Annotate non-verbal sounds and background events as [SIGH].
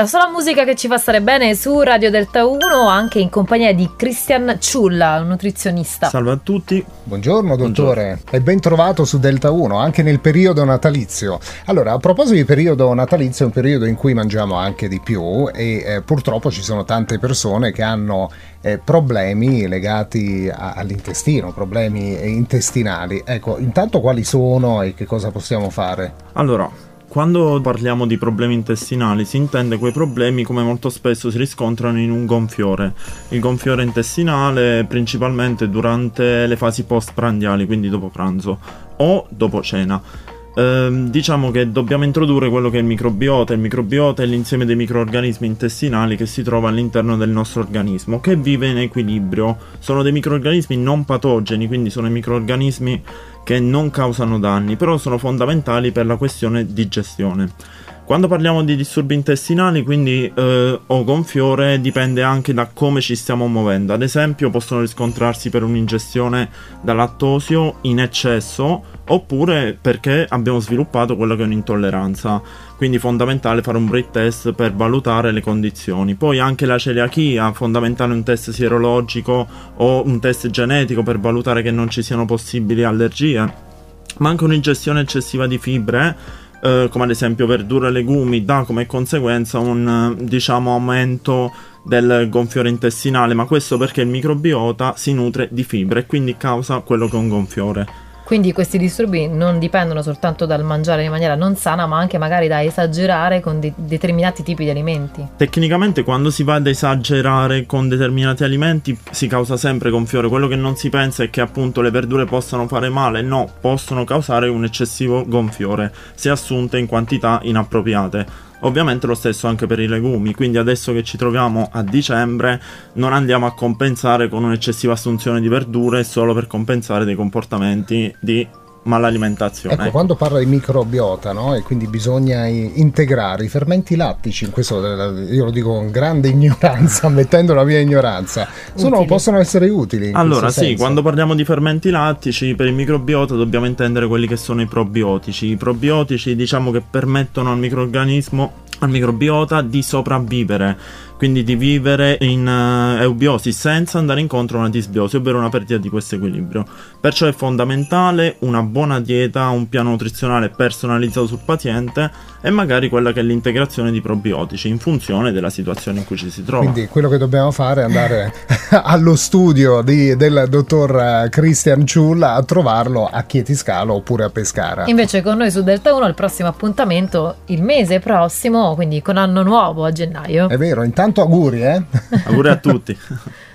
La sola musica che ci fa stare bene su Radio Delta 1, anche in compagnia di Christian Ciulla, un nutrizionista. Salve a tutti. Buongiorno dottore Buongiorno. e ben trovato su Delta 1, anche nel periodo natalizio. Allora, a proposito di periodo natalizio, è un periodo in cui mangiamo anche di più e eh, purtroppo ci sono tante persone che hanno eh, problemi legati a, all'intestino, problemi intestinali. Ecco, intanto quali sono e che cosa possiamo fare? Allora, quando parliamo di problemi intestinali si intende quei problemi come molto spesso si riscontrano in un gonfiore. Il gonfiore intestinale principalmente durante le fasi post-prandiali, quindi dopo pranzo o dopo cena. Ehm, diciamo che dobbiamo introdurre quello che è il microbiota. Il microbiota è l'insieme dei microorganismi intestinali che si trova all'interno del nostro organismo, che vive in equilibrio. Sono dei microorganismi non patogeni, quindi sono i microorganismi che non causano danni, però sono fondamentali per la questione digestione. Quando parliamo di disturbi intestinali, quindi eh, o gonfiore, dipende anche da come ci stiamo muovendo. Ad esempio, possono riscontrarsi per un'ingestione da lattosio in eccesso oppure perché abbiamo sviluppato quello che è un'intolleranza. Quindi fondamentale fare un break test per valutare le condizioni. Poi anche la celiachia, fondamentale un test sierologico o un test genetico per valutare che non ci siano possibili allergie. Ma anche un'ingestione eccessiva di fibre eh, come ad esempio verdure e legumi, dà come conseguenza un diciamo aumento del gonfiore intestinale, ma questo perché il microbiota si nutre di fibre e quindi causa quello che è un gonfiore. Quindi questi disturbi non dipendono soltanto dal mangiare in maniera non sana, ma anche magari da esagerare con de- determinati tipi di alimenti. Tecnicamente quando si va ad esagerare con determinati alimenti si causa sempre gonfiore. Quello che non si pensa è che appunto le verdure possano fare male, no, possono causare un eccessivo gonfiore se assunte in quantità inappropriate. Ovviamente lo stesso anche per i legumi, quindi adesso che ci troviamo a dicembre non andiamo a compensare con un'eccessiva assunzione di verdure solo per compensare dei comportamenti di malalimentazione. Ecco, quando parla di microbiota, no? E quindi bisogna integrare i fermenti lattici, in questo io lo dico con grande ignoranza, [LAUGHS] ammettendo la mia ignoranza, sono, possono essere utili. allora, sì, senso. quando parliamo di fermenti lattici, per il microbiota dobbiamo intendere quelli che sono i probiotici. I probiotici diciamo che permettono al microorganismo al microbiota di sopravvivere quindi di vivere in uh, eubiosi senza andare incontro a una disbiosi, ovvero una perdita di questo equilibrio. Perciò è fondamentale una buona dieta, un piano nutrizionale personalizzato sul paziente e magari quella che è l'integrazione di probiotici in funzione della situazione in cui ci si trova. Quindi quello che dobbiamo fare è andare [LAUGHS] allo studio di, del dottor eh, Christian Ciulla a trovarlo a Chietiscalo oppure a Pescara. Invece con noi su Delta 1 il prossimo appuntamento il mese prossimo, quindi con anno nuovo a gennaio. È vero, intanto Intanto auguri, eh? auguri a tutti. [LAUGHS]